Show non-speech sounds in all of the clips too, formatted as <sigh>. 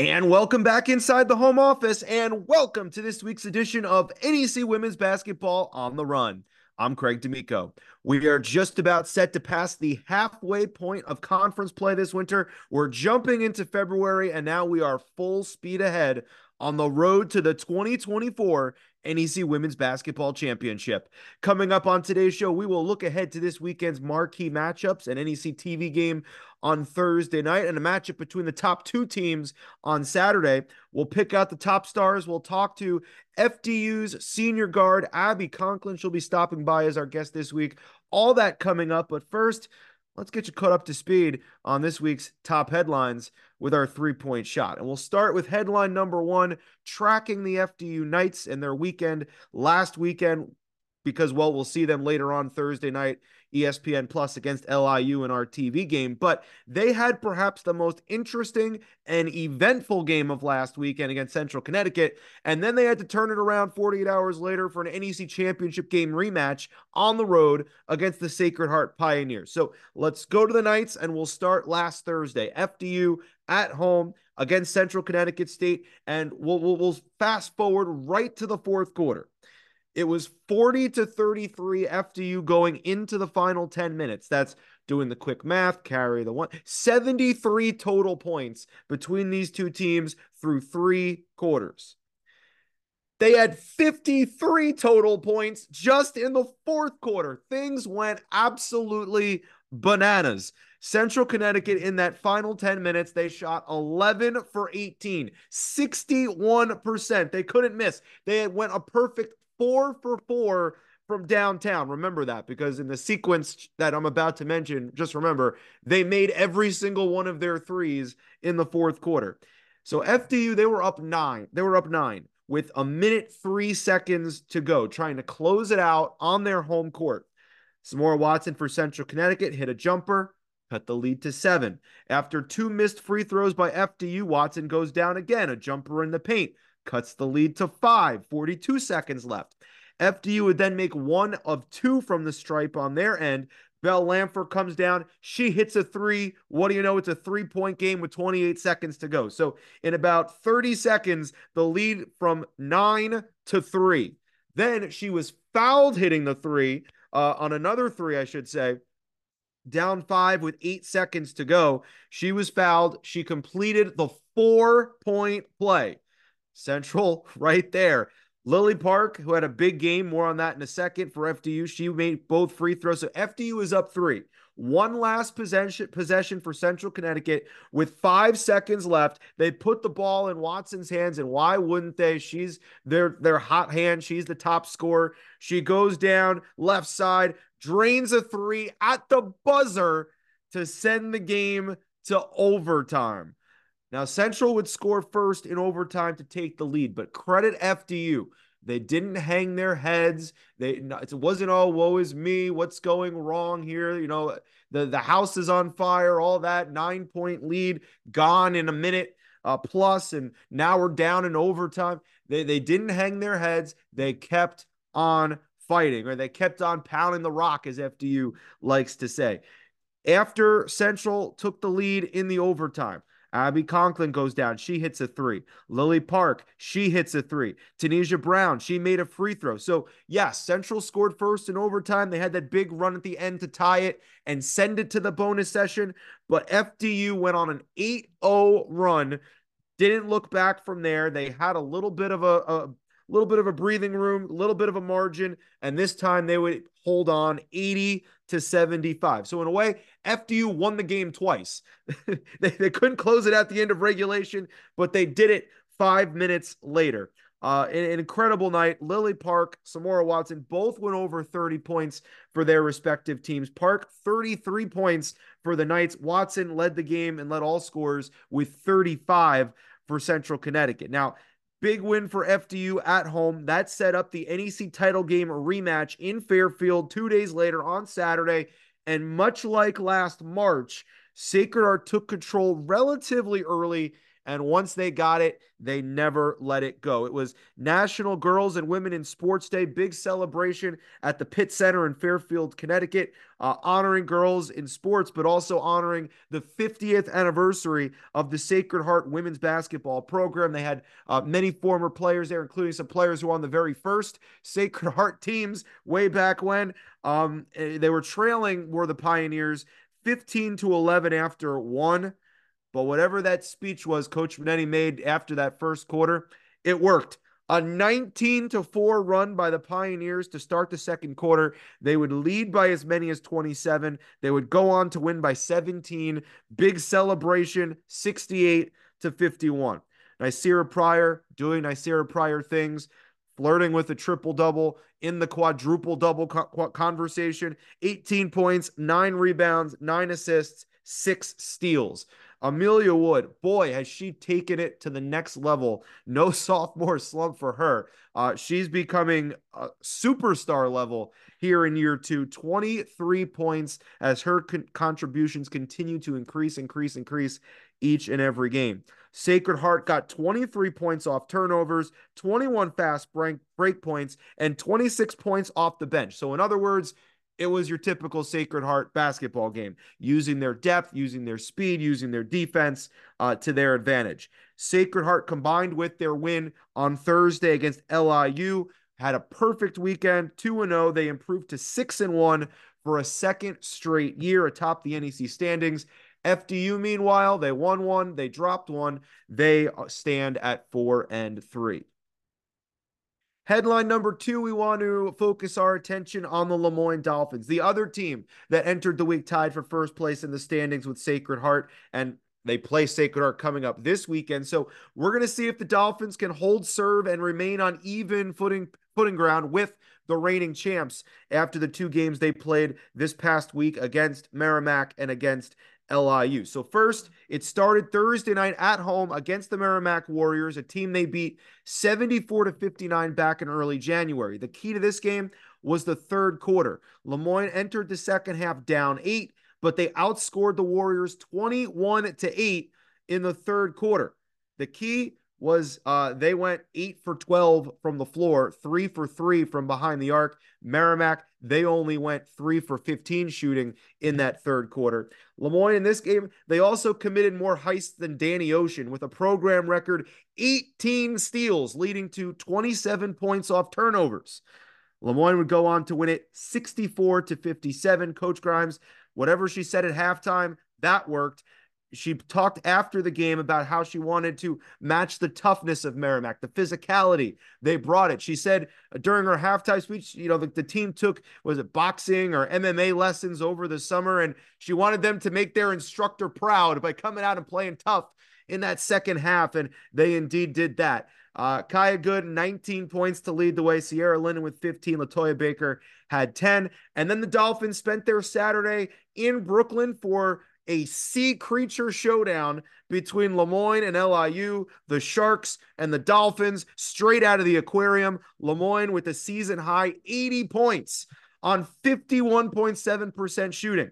And welcome back inside the home office, and welcome to this week's edition of NEC Women's Basketball on the Run. I'm Craig D'Amico. We are just about set to pass the halfway point of conference play this winter. We're jumping into February, and now we are full speed ahead on the road to the 2024 NEC Women's Basketball Championship. Coming up on today's show, we will look ahead to this weekend's marquee matchups, an NEC TV game on Thursday night, and a matchup between the top two teams on Saturday. We'll pick out the top stars. We'll talk to FDU's senior guard, Abby Conklin. She'll be stopping by as our guest this week. All that coming up. But first, let's get you caught up to speed on this week's top headlines with our three point shot. And we'll start with headline number one tracking the FDU Knights and their weekend last weekend, because, well, we'll see them later on Thursday night ESPN Plus against LIU in our TV game. But they had perhaps the most interesting and eventful game of last weekend against Central Connecticut. And then they had to turn it around 48 hours later for an NEC championship game rematch on the road against the Sacred Heart Pioneers. So let's go to the Knights and we'll start last Thursday. FDU at home against Central Connecticut State. And we'll, we'll, we'll fast forward right to the fourth quarter. It was 40 to 33 FDU going into the final 10 minutes. That's doing the quick math, carry the one. 73 total points between these two teams through three quarters. They had 53 total points just in the fourth quarter. Things went absolutely bananas. Central Connecticut in that final 10 minutes, they shot 11 for 18, 61%. They couldn't miss. They went a perfect four for four from downtown. Remember that because in the sequence that I'm about to mention, just remember they made every single one of their threes in the fourth quarter. So FDU, they were up nine. They were up nine with a minute three seconds to go, trying to close it out on their home court. Samora Watson for Central Connecticut hit a jumper, cut the lead to seven. After two missed free throws by FDU, Watson goes down again, a jumper in the paint cuts the lead to five, 42 seconds left. FDU would then make one of two from the stripe on their end. Bell Lamford comes down. She hits a three. What do you know? It's a three point game with 28 seconds to go. So, in about 30 seconds, the lead from nine to three. Then she was fouled hitting the three uh, on another three, I should say. Down five with eight seconds to go. She was fouled. She completed the four point play. Central <laughs> right there. Lily Park, who had a big game, more on that in a second for FDU. She made both free throws. So FDU is up three. One last possession possession for Central Connecticut with five seconds left. They put the ball in Watson's hands, and why wouldn't they? She's their their hot hand. She's the top scorer. She goes down left side, drains a three at the buzzer to send the game to overtime. Now, Central would score first in overtime to take the lead, but credit FDU. They didn't hang their heads. They it wasn't all woe is me. What's going wrong here? You know, the the house is on fire. All that nine point lead gone in a minute uh, plus, and now we're down in overtime. They they didn't hang their heads. They kept on fighting, or they kept on pounding the rock, as FDU likes to say. After Central took the lead in the overtime, Abby Conklin goes down. She hits a three. Lily Park, she hits a three. Tanisha Brown, she made a free throw. So, yes, Central scored first in overtime. They had that big run at the end to tie it and send it to the bonus session. But FDU went on an 8 0 run. Didn't look back from there. They had a little bit of a, a little bit of a breathing room, a little bit of a margin, and this time they would hold on 80 to 75. So in a way, FDU won the game twice. <laughs> they, they couldn't close it at the end of regulation, but they did it five minutes later. Uh, an, an, incredible night. Lily Park, Samora Watson both went over 30 points for their respective teams. Park, 33 points for the Knights. Watson led the game and led all scores with 35 for Central Connecticut. Now, Big win for FDU at home. That set up the NEC title game rematch in Fairfield two days later on Saturday. And much like last March, Sacred Heart took control relatively early And once they got it, they never let it go. It was National Girls and Women in Sports Day, big celebration at the Pitt Center in Fairfield, Connecticut, uh, honoring girls in sports, but also honoring the 50th anniversary of the Sacred Heart women's basketball program. They had uh, many former players there, including some players who were on the very first Sacred <laughs> Heart teams way back when. Um, eh, they were trailing, were the Pioneers 15 to 11 after one. But whatever that speech was Coach Mannetti made after that first quarter, it worked. A 19 to 4 run by the Pioneers to start the second quarter. They would lead by as many as 27. They would go on to win by 17. Big celebration, 68 to 51. Ny'Ceara Pryor doing Ny'Ceara Pryor things, flirting with a triple double in the quadruple double co- conversation 18 points, nine rebounds, nine assists, six steals. Amelia Wood, boy, has she taken it to the next level. No <laughs> sophomore slump for her. Uh, she's becoming a superstar level here in year two. 23 points as her con- contributions continue to increase, increase, increase each and every game. Sacred Heart got 23 points off turnovers, 21 fast break, break points, and 26 points off the bench. So, in other words, it was your typical Sacred Heart basketball game, using their depth, using their speed, using their defense uh, to their advantage. Sacred Heart combined with their win on Thursday against LIU had a perfect weekend, 2 0. They improved to 6 and 1 for a second straight year atop the NEC standings. FDU, meanwhile, they won one, they dropped one. They uh, stand at 4 and 3. Headline number two, we want to focus our attention on the Le Moyne Dolphins, the other team that entered the week tied for first place in the standings with Sacred Heart. And they play Sacred Heart coming up this weekend. So we're going to see if the Dolphins can hold serve and remain on even footing footing ground with the reigning champs after the two games they played this past week against Merrimack and against LIU. So first, it started Thursday night at home against the Merrimack Warriors, a team they beat 74 to 59 back in early January. The key to this game was the third quarter. Le Moyne entered the second half down 8, but they outscored the Warriors 21 to 8 in the third quarter. The key was uh, they went eight for 12 from the floor, three for three from behind the arc. Merrimack, they only went three for 15 shooting in that third quarter. Le Moyne in this game, they also committed more heists than Danny Ocean with a program record 18 steals, leading to 27 points off turnovers. Le Moyne would go on to win it 64 to 57. Coach Grimes, whatever she said at halftime, that worked she talked after the game about how she wanted to match the toughness of Merrimack, the physicality. They brought it. She said during her halftime speech, you know, the, the team took, was it boxing or MMA lessons over the summer, and she wanted them to make their instructor proud by coming out and playing tough in that second half. And they indeed did that. Uh, Kaya Good, 19 points to lead the way. Sierra Linden with 15. Latoya Baker had 10. And then the Dolphins spent their Saturday in Brooklyn for a sea creature showdown between Le Moyne and LIU, the Sharks and the Dolphins, straight out of the aquarium. Le Moyne with a season high 80 points on 51.7% shooting.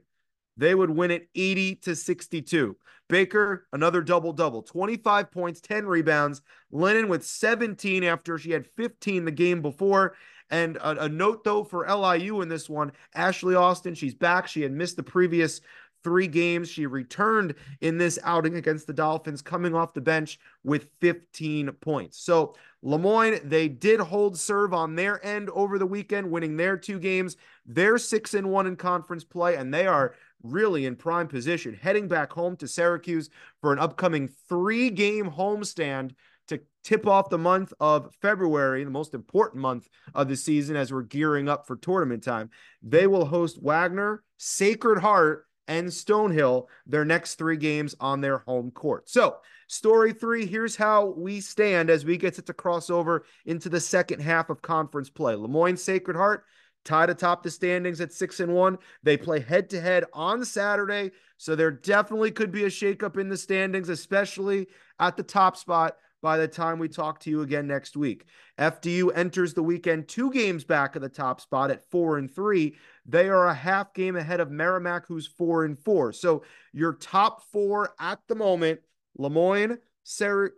They would win it 80 to 62. Baker, another double double, 25 points, 10 rebounds. Linden with 17 after she had 15 the game before. And a, a, note though for LIU in this one, Ashley Austin, she's back. She had missed the previous three games. She returned in this outing against the Dolphins, coming off the bench with 15 points. So, Le Moyne, they did hold serve on their end over the weekend, winning their two games. They're six and one in conference play, and they are really in prime position, heading back home to Syracuse for an upcoming three game homestand to tip off the month of February, the most important month of the season as we're gearing up for tournament time. They will host Wagner, Sacred Heart, and Stonehill their next three games on their home court. So, story three here's how we stand as we get to cross over into the second half of conference play. Le Moyne Sacred Heart tied atop the standings at six and one. They play head to head on Saturday. So, there definitely could be a shakeup in the standings, especially at the top spot by the time we talk to you again next week. FDU enters the weekend two games back of the top spot at four and three. They are a half game ahead of Merrimack, who's four and four. So your top four at the moment Le Moyne,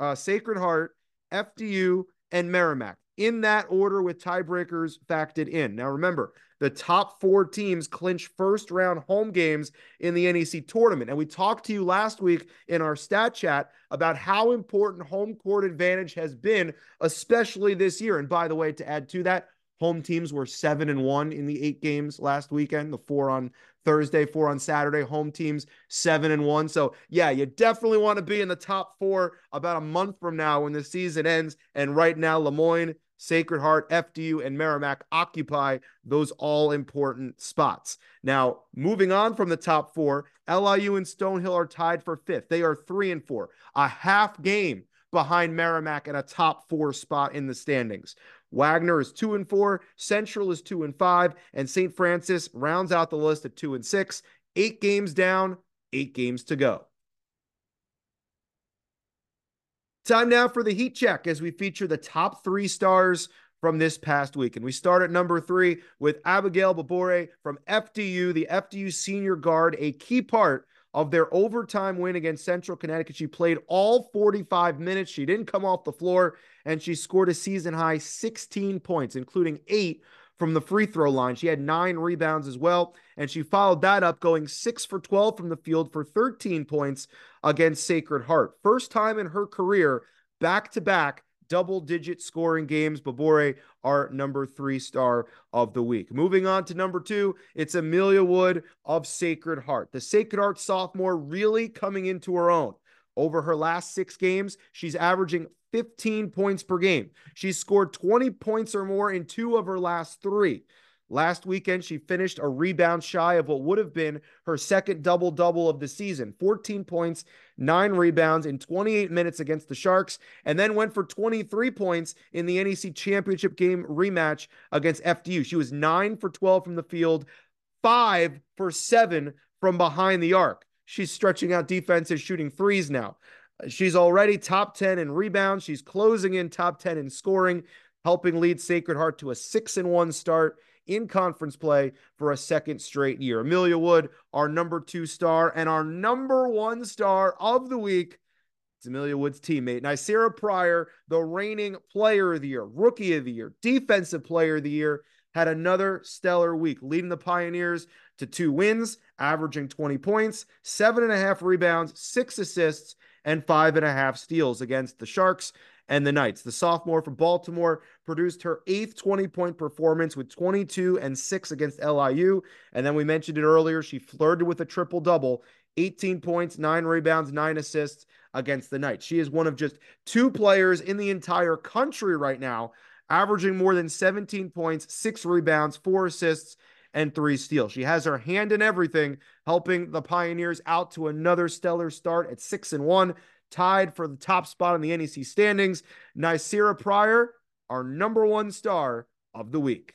uh, Sacred Heart, FDU, and Merrimack in that order with tiebreakers factored in. Now, remember, the top four teams clinch first round home games in the NEC tournament. And we talked to you last week in our stat chat about how important home court advantage has been, especially this year. And by the way, to add to that, home teams were seven and one in the eight games last weekend, the four on Thursday, four on Saturday. Home teams seven and one. So yeah, you definitely want to be in the top four about a month from now when the season ends. And right now, Le Moyne Sacred Heart, FDU, and Merrimack occupy those all important spots. Now, moving on from the top four, LIU and Stonehill are tied for fifth. They are three and four, a half game behind Merrimack at a top four spot in the standings. Wagner is two and four, Central is two and five, and St. Francis rounds out the list at two and six. Eight games down, eight games to go. Time now for the heat check as we feature the top three stars from this past week. And we start at number three with Abigail Babore from FDU, the FDU senior guard, a key part of their overtime win against Central Connecticut. She played all 45 minutes. She didn't come off the floor, and she scored a season high 16 points, including eight from the free throw line. She had nine rebounds as well, and she followed that up going six for 12 from the field for 13 points against Sacred Heart. First time in her career, back to back double digit scoring games. Babore, our number three star of the week. Moving on to number two, it's Amelia Wood of Sacred Heart. The Sacred Heart sophomore really coming into her own. Over her last six games, she's averaging 15 points per game. She's scored 20 points or more in two of her last three. Last weekend, she finished a rebound shy of what would have been her second double double of the season 14 points, nine rebounds in 28 minutes against the Sharks, and then went for 23 points in the NEC championship game rematch against FDU. She was nine for 12 from the field, five for seven from behind the arc. She's stretching out defenses, shooting threes now. She's already top 10 in rebounds. She's closing in top 10 in scoring, helping lead Sacred Heart to a 6 and 1 start in conference play for a second straight year. Amelia Wood, our number two star, and our number one star of the week. It's Amelia Wood's teammate, Ny'Ceara Pryor, the reigning player of the year, rookie of the year, defensive player of the year, had another stellar week, leading the Pioneers to two wins, averaging 20 points, seven and a half rebounds, six assists, and five and a half steals against the Sharks and the Knights. The sophomore from Baltimore produced her eighth 20 point performance with 22 and 6 against LIU. And then we mentioned it earlier. She flirted with a triple double 18 points, nine rebounds, nine assists against the Knights. She is one of just two players in the entire country right now, averaging more than 17 points, six rebounds, four assists, and three steals. She has her hand in everything, helping the Pioneers out to another stellar start at six and one tied for the top spot in the NEC standings. Ny'Ceara Pryor, our number one star of the week.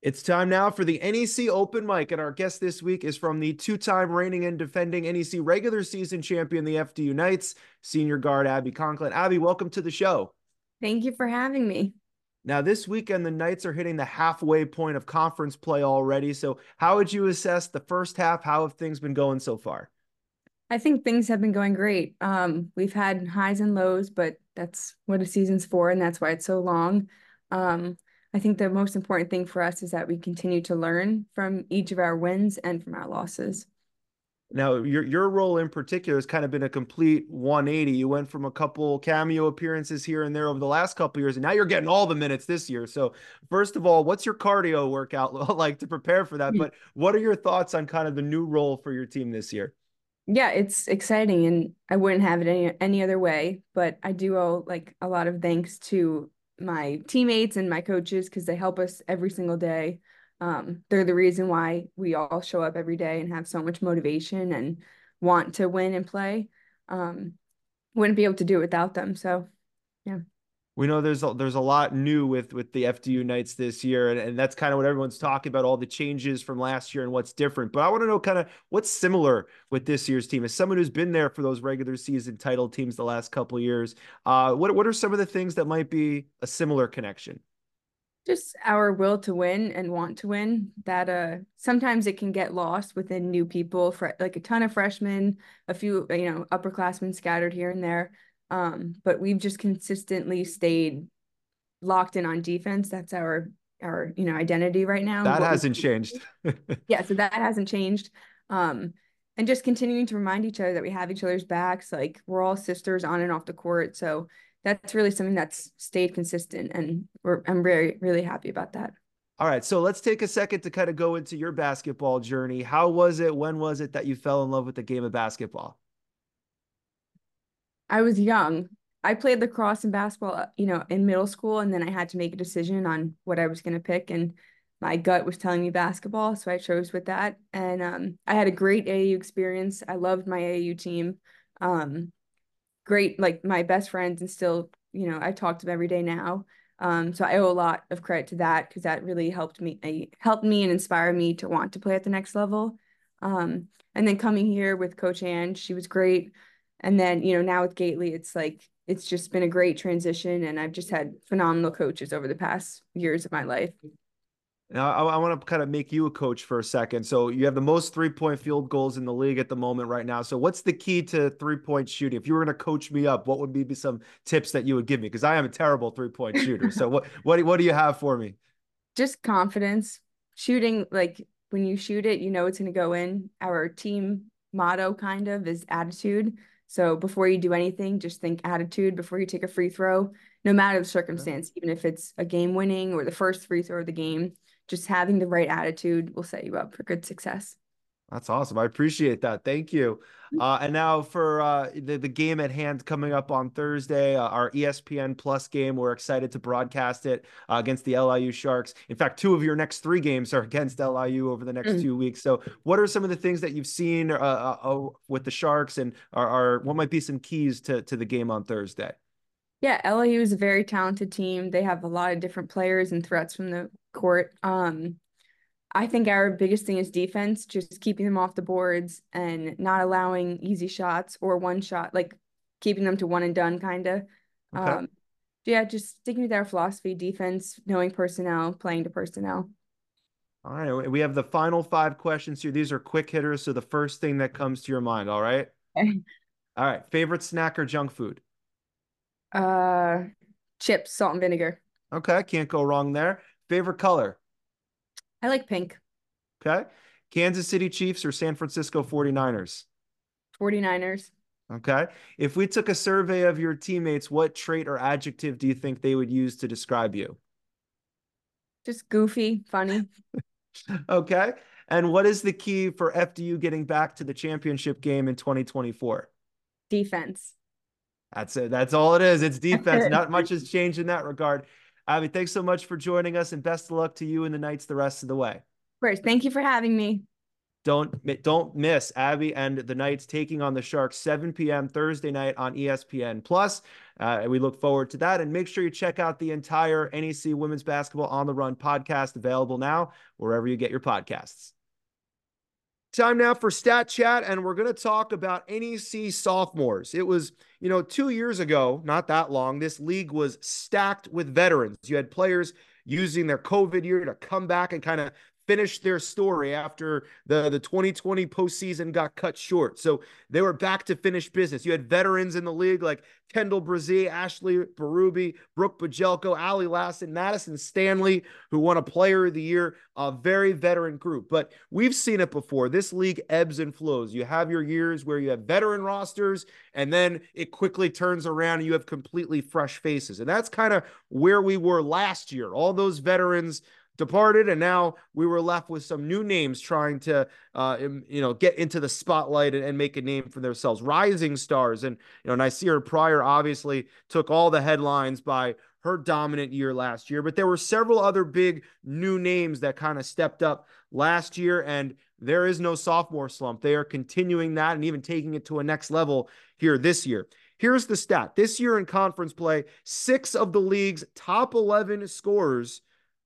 It's time now for the NEC Open Mic, and our guest this week is from the two-time reigning and defending NEC regular season champion, the FDU Knights, senior guard Abby Conklin. Abby, welcome to the show. Thank you for having me. Now, this weekend, the Knights are hitting the halfway point of conference play already. So, how would you assess the first half? How have things been going so far? I think things have been going great. Um, we've had highs and lows, but that's what a season's for, and that's why it's so long. Um, I think the most important thing for us is that we continue to learn from each of our wins and from our losses. Now, your your role in particular has kind of been a complete 180. You went from a couple cameo appearances here and there over the last couple years, and now you're getting all the minutes this year. So, first of all, what's your cardio workout <laughs> like to prepare for that? Hmm. But what are your thoughts on kind of the new role for your team this year? Yeah, it's exciting and I wouldn't have it any any other way, but I do owe like a lot of thanks to my teammates and my coaches because they help us every single day. Um, they're the reason why we all show up every day and have so much motivation and want to win and play. Um, wouldn't be able to do it without them. So, we know there's a, there's a lot new with with the FDU Knights this year, and, and that's kind of what everyone's talking about, all the changes from last year and what's different. But I want to know kind of what's similar with this year's team. As someone who's been there for those regular season title teams the last couple years, uh, what what are some of the things that might be a similar connection? Just our will to win and want to win. That uh, sometimes it can get lost within new people, for like a ton of freshmen, a few you know upperclassmen scattered here and there Um, but we've just consistently stayed locked in on defense. That's our our you know identity right now. That hasn't changed. <laughs> yeah, so that hasn't changed. Um, and just continuing to remind each other that we have each other's backs. Like we're all sisters on and off the court. So that's really something that's stayed consistent, and we're I'm very really happy about that. All right, so let's take a second to kind of go into your basketball journey. How was it? When was it that you fell in love with the game of basketball? I was young. I played lacrosse and basketball, uh, you know, in middle school, and then I had to make a decision on what I was going to pick, and my gut was telling me basketball, so I chose with that. And um, I had a great AAU experience. I loved my AAU team. Um, great, like my best friends, and still, you know, I talk to them every day now. Um, so I owe a lot of credit to that because that really helped me, helped me and inspired me to want to play at the next level. Um, and then coming here with Coach Ann, she was great. And then, you know, now with Gately, it's like it's just been a great transition and I've just had phenomenal coaches over the past years of my life. Now, I, I want to kind of make you a coach for a second. So, you have the most three point field goals in the league at the moment, right now. So, what's the key to three point shooting? If you were going to coach me up, what would be some tips that you would give me? Because I am a terrible three point shooter. so, what <laughs> what what do you have for me? Just confidence. Shooting, like when you shoot it, you know it's going to go in. Our team motto, kind of, is attitude. So before you do anything, just think attitude before you take a free throw, no matter the circumstance, even if it's a game winning or the first free throw of the game, just having the right attitude will set you up for good success. That's awesome. I appreciate that. Thank you. Mm-hmm. Uh, and now for uh, the, the game at hand coming up on Thursday, uh, our ESPN Plus game. We're excited to broadcast it uh, against the LIU Sharks. In fact, two of your next three games are <laughs> against LIU over the next mm-hmm. two weeks. So, what are some of the things that you've seen uh, uh, oh, with the Sharks, and are, are what might be some keys to to the game on Thursday? Yeah, LIU is a very talented team. They have a lot of different players and threats from the court. Um, I think our biggest thing is defense, just keeping them off the boards and not allowing easy shots or one shot, like keeping them to one and done kind of. Okay. Um, yeah, just sticking with our philosophy, defense, knowing personnel, playing to personnel. All right. We have the final five questions here. These are quick hitters. So the first thing that comes to your mind. All right. Okay. All right. Favorite snack or junk food? Uh, chips, salt and vinegar. Okay. Can't go wrong there. Favorite color? I like pink. Okay. Kansas City Chiefs or San Francisco 49ers? 49ers. Okay. If we took a survey of your teammates, what trait or adjective do you think they would use to describe you? Just goofy, funny. <laughs> okay. And what is the key for FDU getting back to the championship game in 2024? Defense. That's it. That's all it is. It's <laughs> defense. Not much has changed in that regard. Abby, thanks so much for joining us and best of luck to you and the Knights the rest of the way. Of course. Thank you for having me. Don't don't miss Abby and the Knights taking on the Sharks 7 p.m. Thursday night on ESPN Plus. Uh, we look forward to that, and make sure you check out the entire NEC Women's Basketball on the Run podcast available now wherever you get your podcasts. Time now for Stat Chat, and we're going to talk about NEC sophomores. It was, you know, two years ago, not that long, this league was stacked with veterans. You had players using their COVID year to come back and kind of finish their story after the, the 2020 postseason got cut short. So they were back to finish business. You had veterans in the league like Kendall Brazee, Ashley Berube, Brooke Bajelko, Ali Lasson, Madison Stanley, who won a player of the year, a very veteran group. But we've seen it before. This league ebbs and flows. You have your years where you have veteran rosters, and then it quickly turns around and you have completely fresh faces. And that's kind of where we were last year. All those veterans departed, and now we were left with some new names trying to, uh, you know, get into the spotlight and, and, make a name for themselves. Rising stars, and you know, Ny'Ceara Pryor obviously took all the headlines by her dominant year last year, but there were several other big new names that kind of stepped up last year, and there is no sophomore slump. They are continuing that and even taking it to a next level here this year. Here's the stat this year in conference play, six of the league's top 11 scorers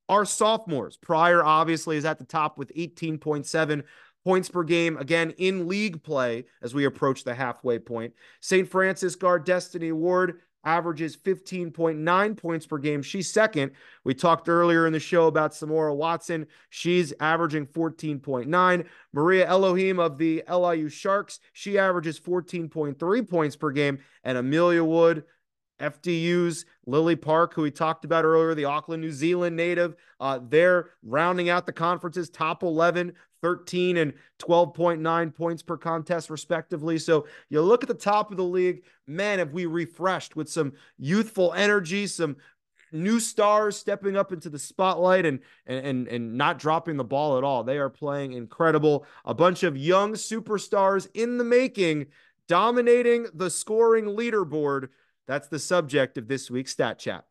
are sophomores. Pryor obviously is at the top with 18.7 points per game, again in league play as we approach the halfway point. St. Francis guard Destiny Ward, averages 15.9 points per game. She's second. We talked earlier in the show about Samora Watson. She's averaging 14.9. Maria Elohim of the LIU Sharks, she averages 14.3 points per game. And Amelia Wood, FDU's Lily Park, who we talked about earlier, the Auckland, New Zealand native. Uh, they're rounding out the conference's top 11, 13 and 12.9 points per contest, respectively. So you look at the top of the league, man, have we refreshed with some youthful energy, some new stars stepping up into the spotlight and and and not dropping the ball at all. They are playing incredible. A bunch of young superstars in the making, dominating the scoring leaderboard that's the subject of this week's Stat Chat.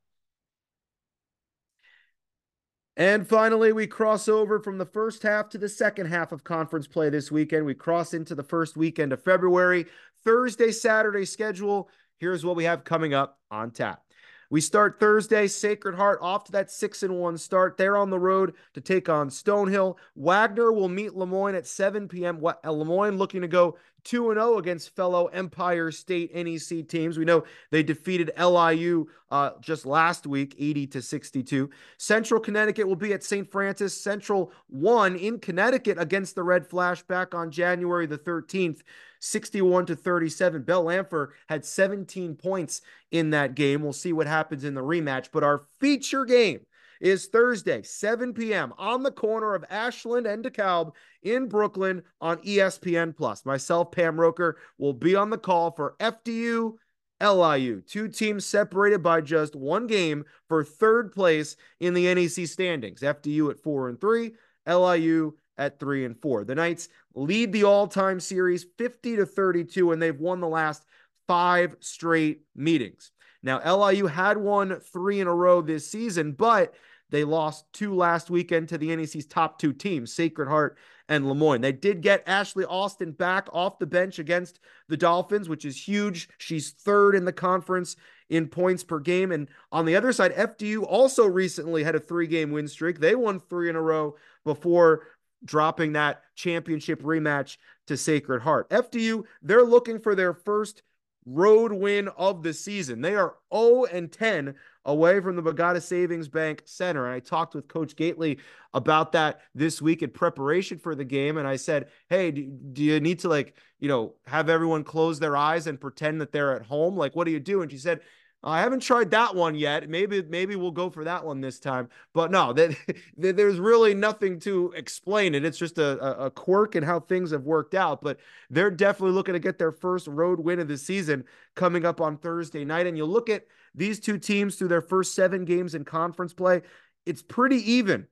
And finally, we cross over from the first half to the second half of conference play this weekend. We cross into the first weekend of February. Thursday, Saturday schedule. Here's what we have coming up on tap. We start Thursday, Sacred Heart off to that 6 and 1 start. They're on the road to take on Stonehill. Wagner will meet Le Moyne at 7 p.m. Le Moyne looking to go 2 0 against fellow Empire State NEC teams. We know they defeated LIU uh, just last week, 80 to 62. Central Connecticut will be at St. Francis. Central won in Connecticut against the Red Flash back on January the 13th. 61 to 37. Bell Lamfer had 17 points in that game. We'll see what happens in the rematch. But our feature game is Thursday, 7 p.m. on the corner of Ashland and DeKalb in Brooklyn on ESPN Plus. Myself, Pam Roker, will be on the call for FDU. LIU, two teams separated by just one game for third place in the NEC standings. FDU at four and three, LIU at three and four. The Knights lead the all-time series 50 to 32, and they've won the last five straight meetings. Now, LIU had won three in a row this season, but they lost two last weekend to the NEC's top two teams, Sacred Heart and Le Moyne. They did get Ashley Austin back off the bench against the Dolphins, which is huge. She's third in the conference in points per game. And on the other side, FDU also recently had a three game win streak. They won three in a row before dropping that championship rematch to Sacred Heart. FDU, they're looking for their first road win of the season. They are 0 and 10 away from the Bogota Savings Bank Center. And I talked with Coach Gately about that this week in preparation for the game. And I said, Hey, do, do, you need to like, you know, have everyone close their eyes and pretend that they're at home? Like, what do you do? And she said, I haven't tried that one yet. Maybe maybe we'll go for that one this time. But no, <laughs> that, there's really nothing to explain it. It's just a, a quirk and how things have worked out. But they're definitely looking to get their first road win of the season coming up on Thursday night. And you look at these two teams through their first seven games in conference play, it's pretty even.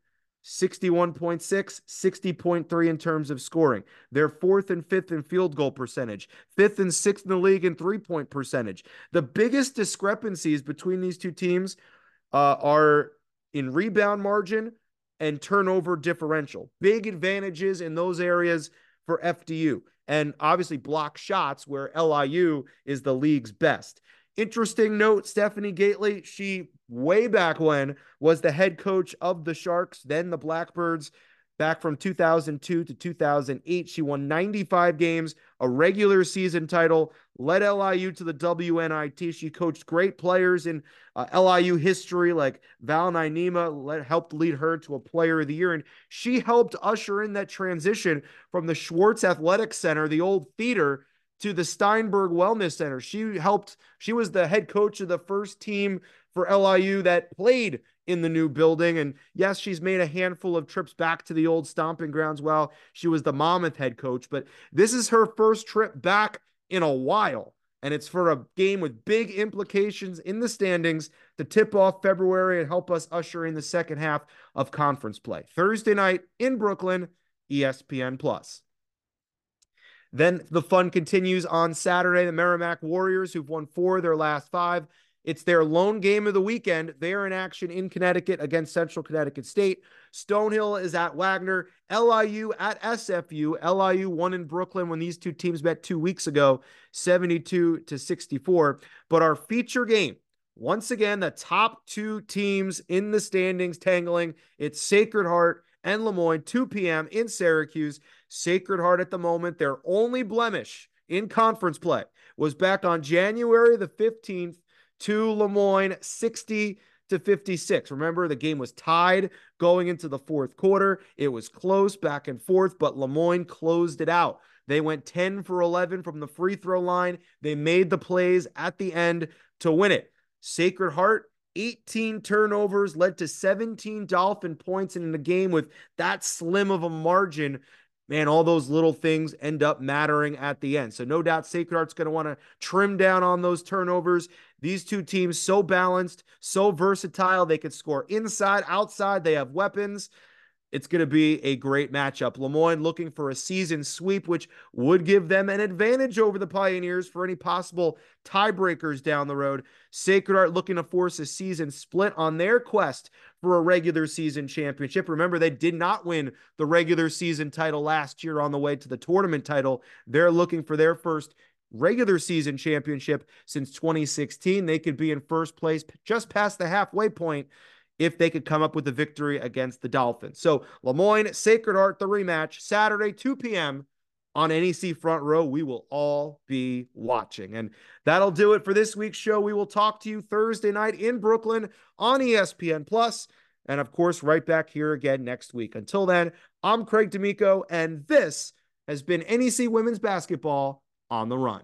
61.6, 60.3 in terms of scoring. They're fourth and fifth in field goal percentage, fifth and sixth in the league in three point percentage. The biggest discrepancies between these two teams uh, are in rebound margin and turnover differential. Big advantages in those areas for FDU. And obviously, block shots where LIU is the league's best. Interesting note Stephanie Gately, she way back when was the head coach of the Sharks, then the Blackbirds. Back from 2002 to 2008, she won 95 games, a regular season title, led LIU to the WNIT. She coached great players in uh, LIU history, like Val led, helped lead her to a player of the year. And she helped usher in that transition from the Schwartz Athletic Center, the old theater, to the Steinberg Wellness Center. She helped, she was the head coach of the first team for LIU that played in the new building. And yes, she's made a handful of trips back to the old stomping grounds while she was the Monmouth head coach. But this is her first trip back in a while. And it's for a game with big implications in the standings to tip off February and help us usher in the second half of conference play. Thursday night in Brooklyn, ESPN Plus. Then the fun continues on Saturday. The Merrimack Warriors, who've won four of their last five. It's their lone game of the weekend. They are in action in Connecticut against Central Connecticut State. Stonehill is at Wagner. LIU at SFU. LIU won in Brooklyn when these two teams met two weeks ago, 72 to 64. But our feature game, once again, the top two teams in the standings tangling. It's Sacred Heart and Le Moyne, 2 p.m. in Syracuse. Sacred Heart at the moment, their only blemish in conference play was back on January the 15th to Le Moyne, 60 to 56. Remember, the game was tied going into the fourth quarter. It was close back and forth, but Le Moyne closed it out. They went 10 for 11 from the free throw line. They made the plays at the end to win it. Sacred Heart, 18 turnovers led to 17 Dolphin points. And in a game with that slim of a margin, man, all those little things end up mattering at the end. So, no doubt Sacred Heart's going to want to trim down on those turnovers. These two teams, so balanced, so versatile. They could score inside, outside. They have weapons. It's going to be a great matchup. Le Moyne looking for a season sweep, which would give them an advantage over the Pioneers for any possible tiebreakers down the road. Sacred Heart looking to force a season split on their quest for a regular season championship. Remember, they did not win the regular season title last year on the way to the tournament title. They're looking for their first regular season championship since 2016. They could be in first place just past the halfway point if they could come up with a victory against the Dolphins. So Le Moyne, Sacred Heart, the rematch, Saturday, 2 p.m. on NEC Front Row. We will all be watching. And that'll do it for this week's show. We will talk to you Thursday night in Brooklyn on ESPN Plus, And of course, right back here again next week. Until then, I'm Craig D'Amico, and this has been NEC Women's Basketball on the Run.